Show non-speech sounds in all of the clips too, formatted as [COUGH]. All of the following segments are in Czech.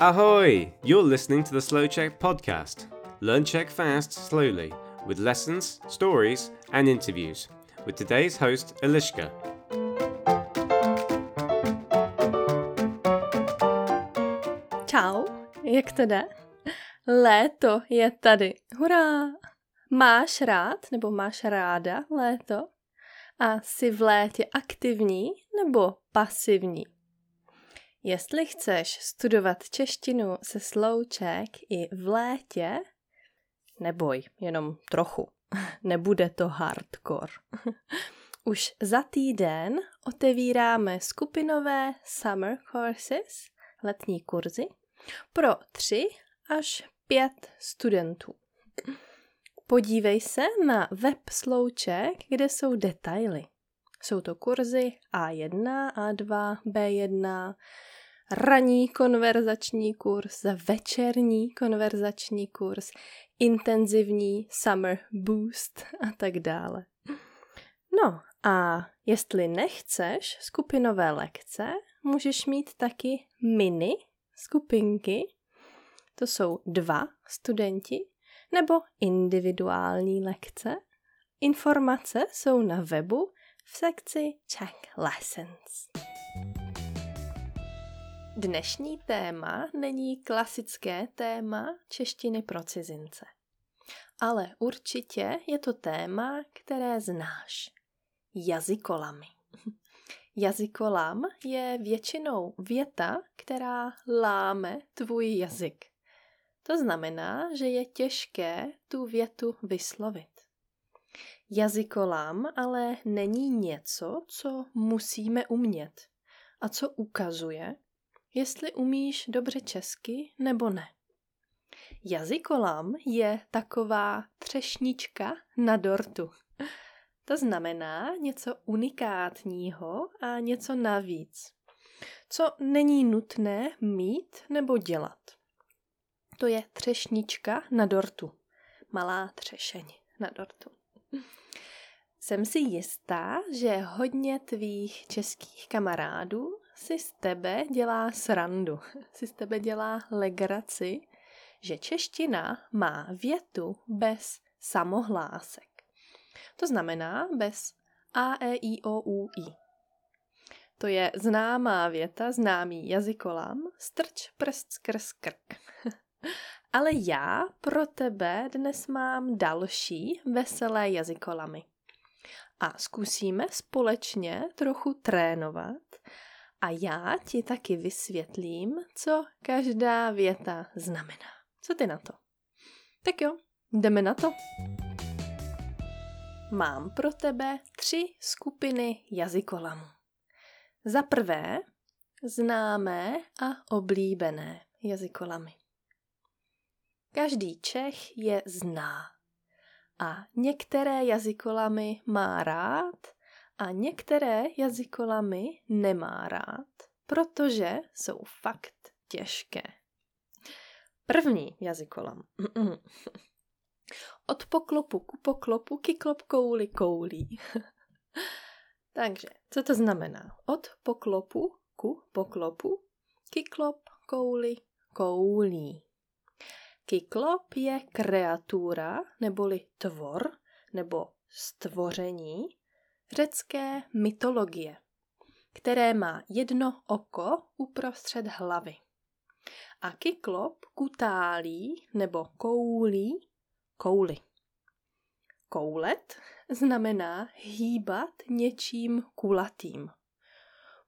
Ahoy! You're listening to the Slow Check podcast. Learn Czech fast, slowly, with lessons, stories, and interviews. With today's host, Eliška. Čau, jak to jde? Léto je tady. Hurá! Máš rád nebo máš ráda léto? A jsi v létě aktivní nebo pasivní? Jestli chceš studovat češtinu se slouček i v létě, neboj, jenom trochu. [LAUGHS] Nebude to hardcore. [LAUGHS] Už za týden otevíráme skupinové summer courses, letní kurzy, pro tři až pět studentů. Podívej se na web Slouček, kde jsou detaily. Jsou to kurzy A1, A2, B1, ranní konverzační kurz, večerní konverzační kurz, intenzivní summer boost a tak dále. No a jestli nechceš skupinové lekce, můžeš mít taky mini skupinky, to jsou dva studenti, nebo individuální lekce. Informace jsou na webu v sekci Czech Lessons. Dnešní téma není klasické téma češtiny pro cizince. Ale určitě je to téma, které znáš. Jazykolamy. [LAUGHS] Jazykolam je většinou věta, která láme tvůj jazyk. To znamená, že je těžké tu větu vyslovit. Jazykolam ale není něco, co musíme umět a co ukazuje, jestli umíš dobře česky nebo ne. Jazykolam je taková třešnička na dortu. To znamená něco unikátního a něco navíc, co není nutné mít nebo dělat. To je třešnička na dortu. Malá třešeň na dortu. Jsem si jistá, že hodně tvých českých kamarádů si z tebe dělá srandu, [LAUGHS] si z tebe dělá legraci, že čeština má větu bez samohlásek. To znamená bez a, e, i, o, u, i. To je známá věta, známý jazykolám, strč prst skrz krk. [LAUGHS] Ale já pro tebe dnes mám další veselé jazykolamy. A zkusíme společně trochu trénovat a já ti taky vysvětlím, co každá věta znamená. Co ty na to? Tak jo, jdeme na to. Mám pro tebe tři skupiny jazykolamů. Za prvé známé a oblíbené jazykolamy. Každý Čech je zná. A některé jazykolamy má rád a některé jazykolamy nemá rád, protože jsou fakt těžké. První jazykolam. [LAUGHS] Od poklopu ku poklopu, kiklop kouli koulí. [LAUGHS] Takže, co to znamená? Od poklopu ku poklopu, kiklop kouli koulí. Kyklop je kreatura neboli tvor nebo stvoření řecké mytologie, které má jedno oko uprostřed hlavy. A kyklop kutálí nebo koulí kouli. Koulet znamená hýbat něčím kulatým.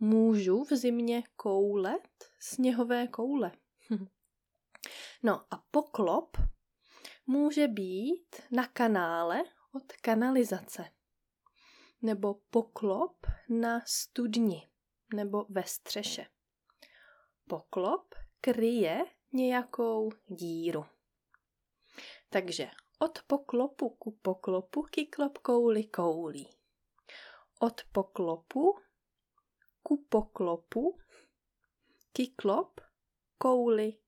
Můžu v zimě koulet sněhové koule. [LAUGHS] No a poklop může být na kanále od kanalizace. Nebo poklop na studni nebo ve střeše. Poklop kryje nějakou díru. Takže od poklopu ku poklopu kyklop kouli koulí. Od poklopu ku poklopu kyklop kouli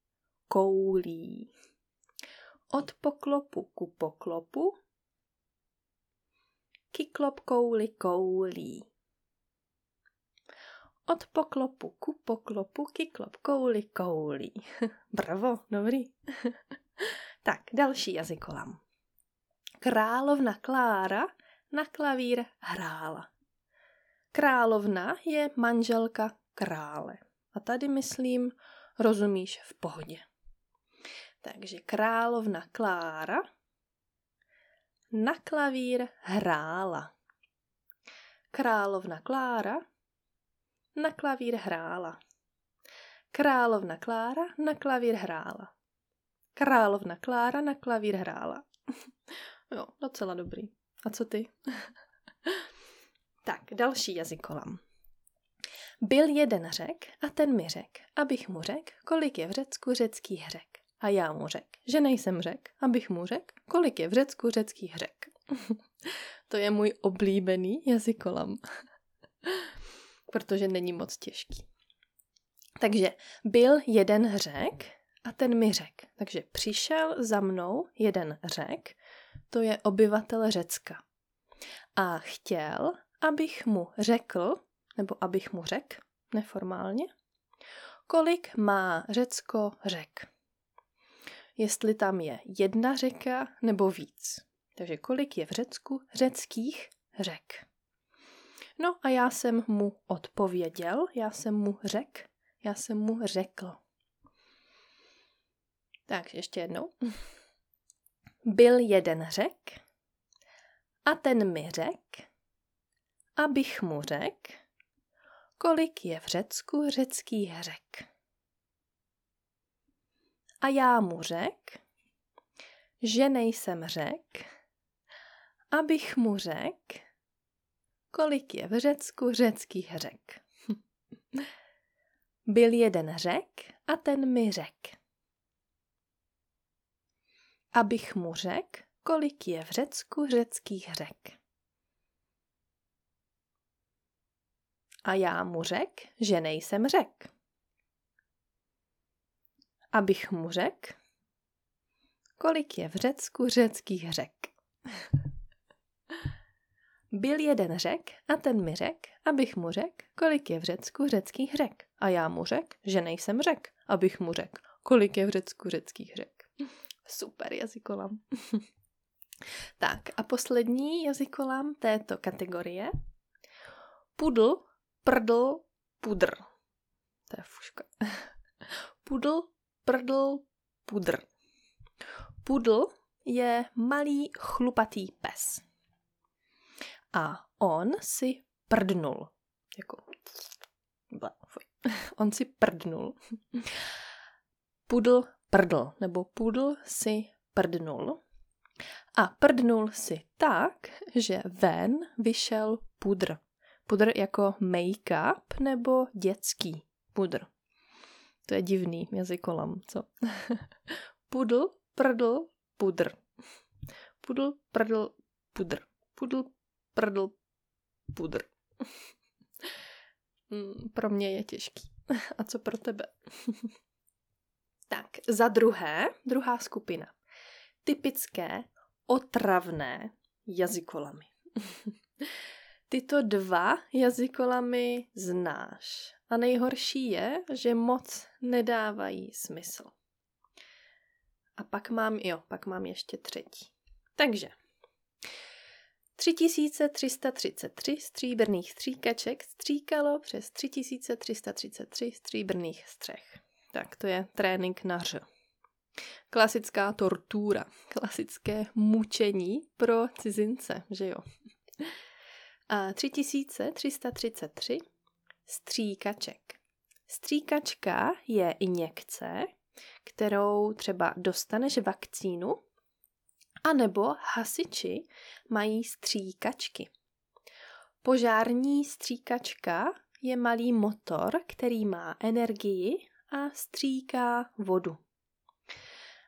koulí. Od poklopu ku poklopu kiklop kouli koulí. Od poklopu ku poklopu, kyklop, kouli, kouli. [LAUGHS] Bravo, dobrý. [LAUGHS] tak, další jazykolam. Královna Klára na klavír hrála. Královna je manželka krále. A tady myslím, rozumíš v pohodě. Takže královna Klára na klavír hrála. Královna Klára na klavír hrála. Královna Klára na klavír hrála. Královna Klára na klavír hrála. [LAUGHS] jo, docela dobrý. A co ty? [LAUGHS] tak, další jazykolam. Byl jeden řek a ten mi řek, abych mu řek, kolik je v Řecku řeckých řek. A já mu řek, že nejsem řek, abych mu řek, kolik je v Řecku řeckých řek. [LAUGHS] to je můj oblíbený jazykolam, [LAUGHS] protože není moc těžký. Takže byl jeden řek a ten mi řek. Takže přišel za mnou jeden řek, to je obyvatel Řecka. A chtěl, abych mu řekl, nebo abych mu řekl neformálně, kolik má Řecko řek. Jestli tam je jedna řeka nebo víc. Takže kolik je v Řecku řeckých řek. No a já jsem mu odpověděl, já jsem mu řekl, já jsem mu řekl. Tak ještě jednou. [LAUGHS] Byl jeden řek a ten mi řek, abych mu řekl, kolik je v Řecku řeckých řek. A já mu řek, že nejsem řek, abych mu řek, kolik je v Řecku řeckých řek. [LAUGHS] Byl jeden řek a ten mi řek. Abych mu řek, kolik je v Řecku řeckých řek. A já mu řek, že nejsem řek. Abych mu řek, kolik je v Řecku řeckých řek. [LAUGHS] Byl jeden řek a ten mi řek, abych mu řek, kolik je v Řecku řeckých řek. A já mu řek, že nejsem řek, abych mu řek, kolik je v Řecku řeckých řek. [LAUGHS] Super jazykolam. [LAUGHS] tak a poslední jazykolam této kategorie. Pudl prdl, pudr. To je fuška. Pudl, prdl, pudr. Pudl je malý chlupatý pes. A on si prdnul. Jako... [LAUGHS] On si prdnul. Pudl prdl, nebo pudl si prdnul. A prdnul si tak, že ven vyšel pudr. Pudr jako make-up nebo dětský pudr. To je divný jazykolam, co? [LAUGHS] Pudl, prdl, pudr. Pudl, prdl, pudr. Pudl, prdl, pudr. [LAUGHS] Mm, pro mě je těžký. [LAUGHS] A co pro tebe? tak, za druhé, druhá skupina. Typické otravné jazykolamy. Tyto dva jazykolamy znáš. A nejhorší je, že moc nedávají smysl. A pak mám, jo, pak mám ještě třetí. Takže 3333 stříbrných stříkaček stříkalo přes 3333 stříbrných střech. Tak to je trénink na ř. Klasická tortura, klasické mučení pro cizince, že jo? A 3333 stříkaček. Stříkačka je injekce, kterou třeba dostaneš vakcínu, anebo hasiči mají stříkačky. Požární stříkačka je malý motor, který má energii a stříká vodu.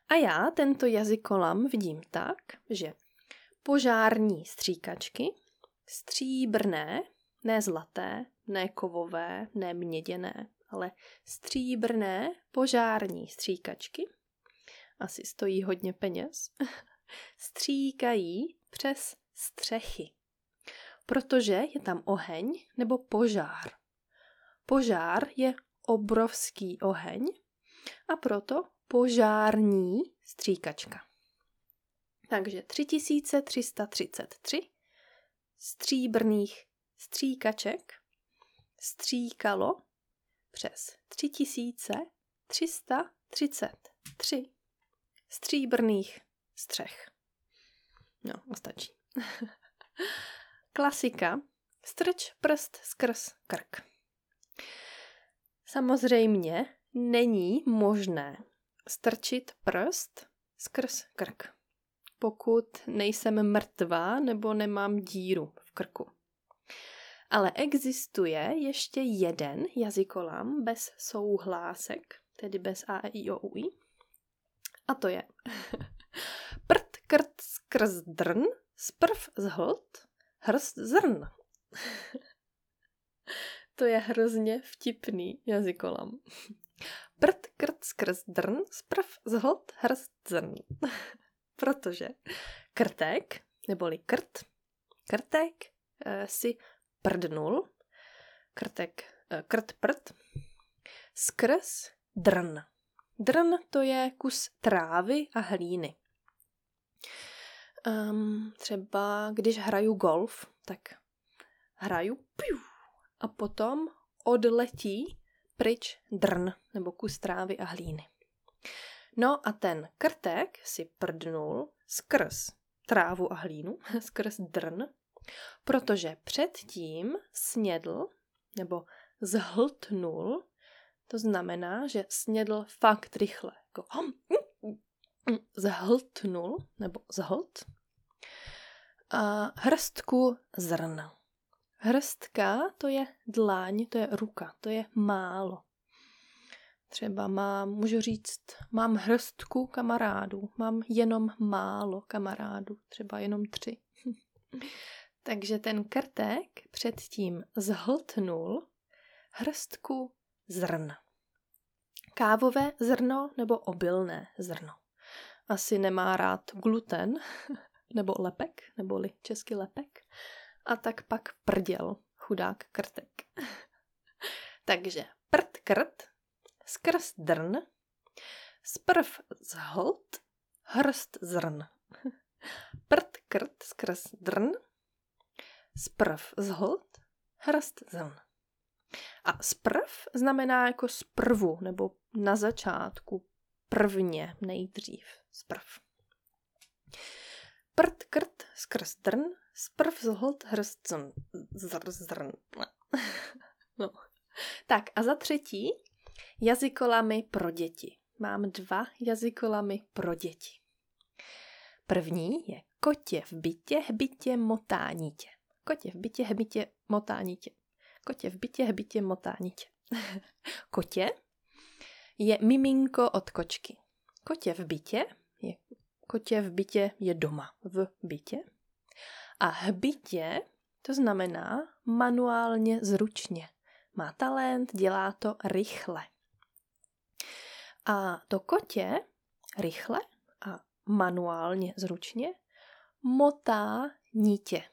A já tento jazykolam vidím tak, že požární stříkačky stříbrné, ne zlaté, ne kovové, ne měděné, ale stříbrné požární stříkačky, asi stojí hodně peněz, [LAUGHS] stříkají přes střechy, protože je tam oheň nebo požár. Požár je obrovský oheň a proto požární stříkačka. Takže 3333 stříbrných stříkaček stříkalo přes 3333 stříbrných střech. No, stačí. [LAUGHS] Klasika. Strč prst skrz krk. Samozřejmě není možné strčit prst skrz krk, pokud nejsem mrtvá nebo nemám díru v krku. Ale existuje ještě jeden jazykolam bez souhlásek, tedy bez a, i, o, u, i. A to je [LAUGHS] prd, krt, skrz drn, sprv zhlt, hrst zrn. [LAUGHS] to je hrozně vtipný jazykolam. [LAUGHS] Prd, krt, skrz drn, sprv zhlt, hrst zrn. Protože krtek, neboli krt, krtek eh, si prdnul, krtek, eh, krt prd, skrz drn. Drn to je kus trávy a hlíny. Um, třeba když hraju golf, tak hraju piu, a potom odletí pryč drn nebo kus trávy a hlíny. No a ten krtek si prdnul skrz trávu a hlínu, [LAUGHS] skrz drn, protože předtím snědl nebo zhltnul, to znamená, že snědl fakt rychle. Jako zhltnul nebo zhlt a hrstku zrn. Hrstka to je dláň, to je ruka, to je málo. Třeba mám, můžu říct, mám hrstku kamarádů, mám jenom málo kamarádů, třeba jenom tři. [LAUGHS] Takže ten krtek předtím zhltnul hrstku zrn. Kávové zrno nebo obilné zrno. Asi nemá rád gluten [LAUGHS] nebo lepek, neboli český lepek. A tak pak prděl, chudák krtek. [LAUGHS] Takže prd krt, skrz drn, sprv zholt, hrst zrn. [LAUGHS] Prd krt skrz drn, sprv zholt, hrst zrn. A sprv znamená jako zprvu, nebo na začátku, prvně, nejdřív, sprv. Prd krt skrz drn, sprv zholt hrst zrn. zrn. [LAUGHS] No. Tak a za třetí, jazykolamy pro děti. Mám dva jazykolamy pro děti. První je kotě v bytě, hbitě, motánitě. Kotě v bytě, hbitě, motánitě. Kotě v bytě, hbitě, motánitě. [LAUGHS] Kotě je miminko od kočky. Kotě v bytě je kotě v bytě je doma, v bytě. A hbitě to znamená manuálně zručně. Má talent, dělá to rychle. A to kotě rychle a manuálně zručně motá nitě.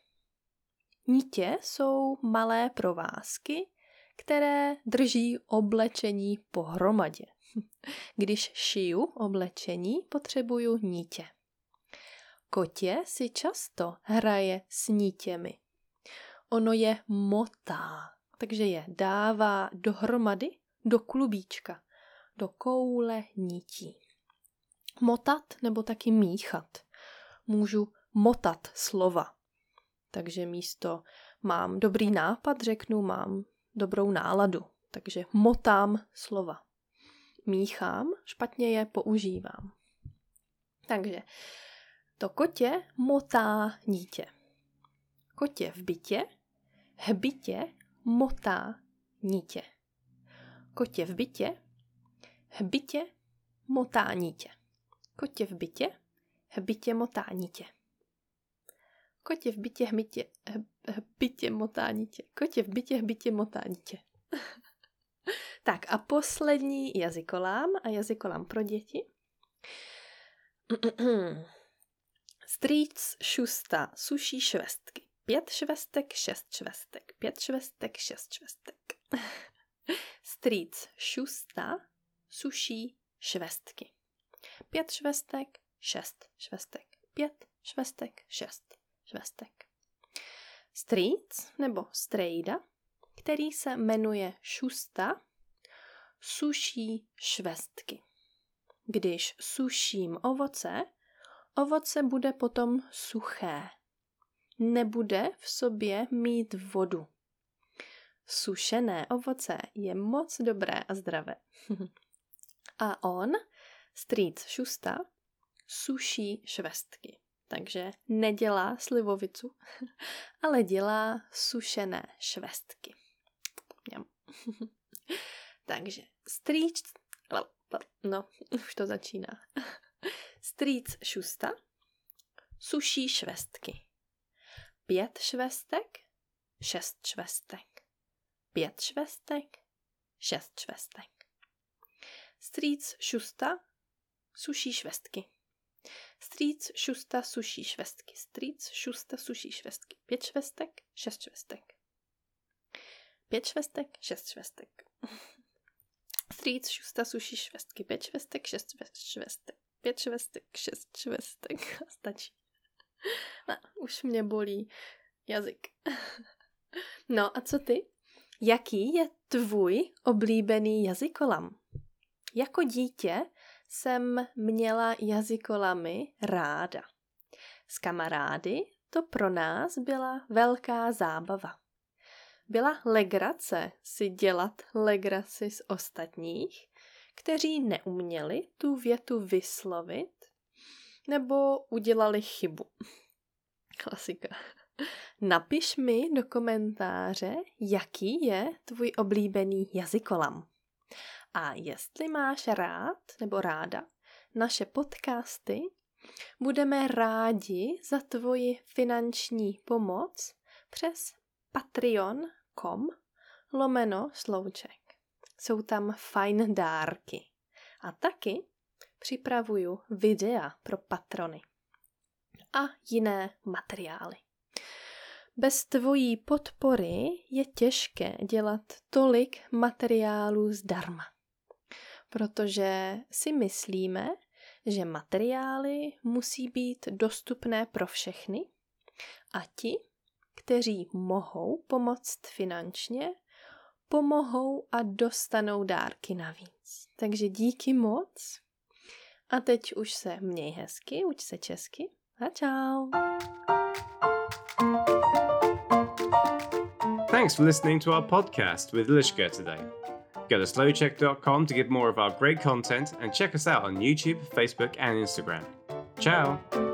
Nitě jsou malé provázky, které drží oblečení pohromadě. [LAUGHS] Když šiju oblečení, potřebuju nitě. Kotě si často hraje s nítěmi. Ono je motá, takže je dává dohromady do klubíčka, do koule nití. Motat nebo taky míchat. Můžu motat slova. Takže místo mám dobrý nápad, řeknu mám dobrou náladu. Takže motám slova. Míchám, špatně je používám. Takže to kotě motá nítě. Kotě v bytě, hbitě motá nítě. Kotě v bytě, hbitě motá nítě. Kotě v bytě, hbitě motá nítě. Kotě v bytě, hbitě, hbitě motá nítě. Kotě v bytě, hbitě motá nítě. [LAUGHS] tak a poslední jazykolám a jazykolám pro děti. [CLEARS THROAT] Strýc šusta suší švestky. Pět švestek, šest švestek. Pět švestek, šest švestek. [LAUGHS] Strýc šusta suší švestky. Pět švestek, šest švestek. Pět švestek, šest švestek. Strýc nebo strejda, který se jmenuje šusta, suší švestky. Když suším ovoce, ovoce bude potom suché. Nebude v sobě mít vodu. Sušené ovoce je moc dobré a zdravé. [LAUGHS] a on, strýc šusta, suší švestky. Takže nedělá slivovicu, [LAUGHS] ale dělá sušené švestky. [LAUGHS] Takže strýc, no, už to začíná. Strýc šusta suší švestky. Pět švestek, šest švestek. Pět švestek, šest švestek. Strýc šusta suší švestky. Strýc šusta suší švestky. Strýc šusta suší švestky. Pět švestek, šest švestek. Pět švestek, šest švestek. [LAUGHS] Strýc šusta suší švestky. Pět švestek, šest švestek. Pět švestek, šest švestek. [LAUGHS] Stačí. Už mě bolí jazyk. [LAUGHS] No a co ty? Jaký je tvůj oblíbený jazykolam? Jako dítě jsem měla jazykolamy ráda. S kamarády to pro nás byla velká zábava. Byla legrace si dělat legraci z ostatních, kteří neuměli tu větu vyslovit nebo udělali chybu. Klasika. [LAUGHS] Napiš mi do komentáře, jaký je tvůj oblíbený jazykolam. A jestli máš rád nebo ráda naše podcasty, budeme rádi za tvoji finanční pomoc přes patreon.com lomeno slouček. Jsou tam fajn dárky. A taky připravuju videa pro patrony a jiné materiály. Bez tvojí podpory je těžké dělat tolik materiálů zdarma protože si myslíme, že materiály musí být dostupné pro všechny a ti, kteří mohou pomoct finančně, pomohou a dostanou dárky navíc. Takže díky moc. A teď už se měj hezky, uč se česky a čau. Thanks for listening to our podcast with Lishka today. Go to slowcheck.com to get more of our great content and check us out on YouTube, Facebook, and Instagram. Ciao!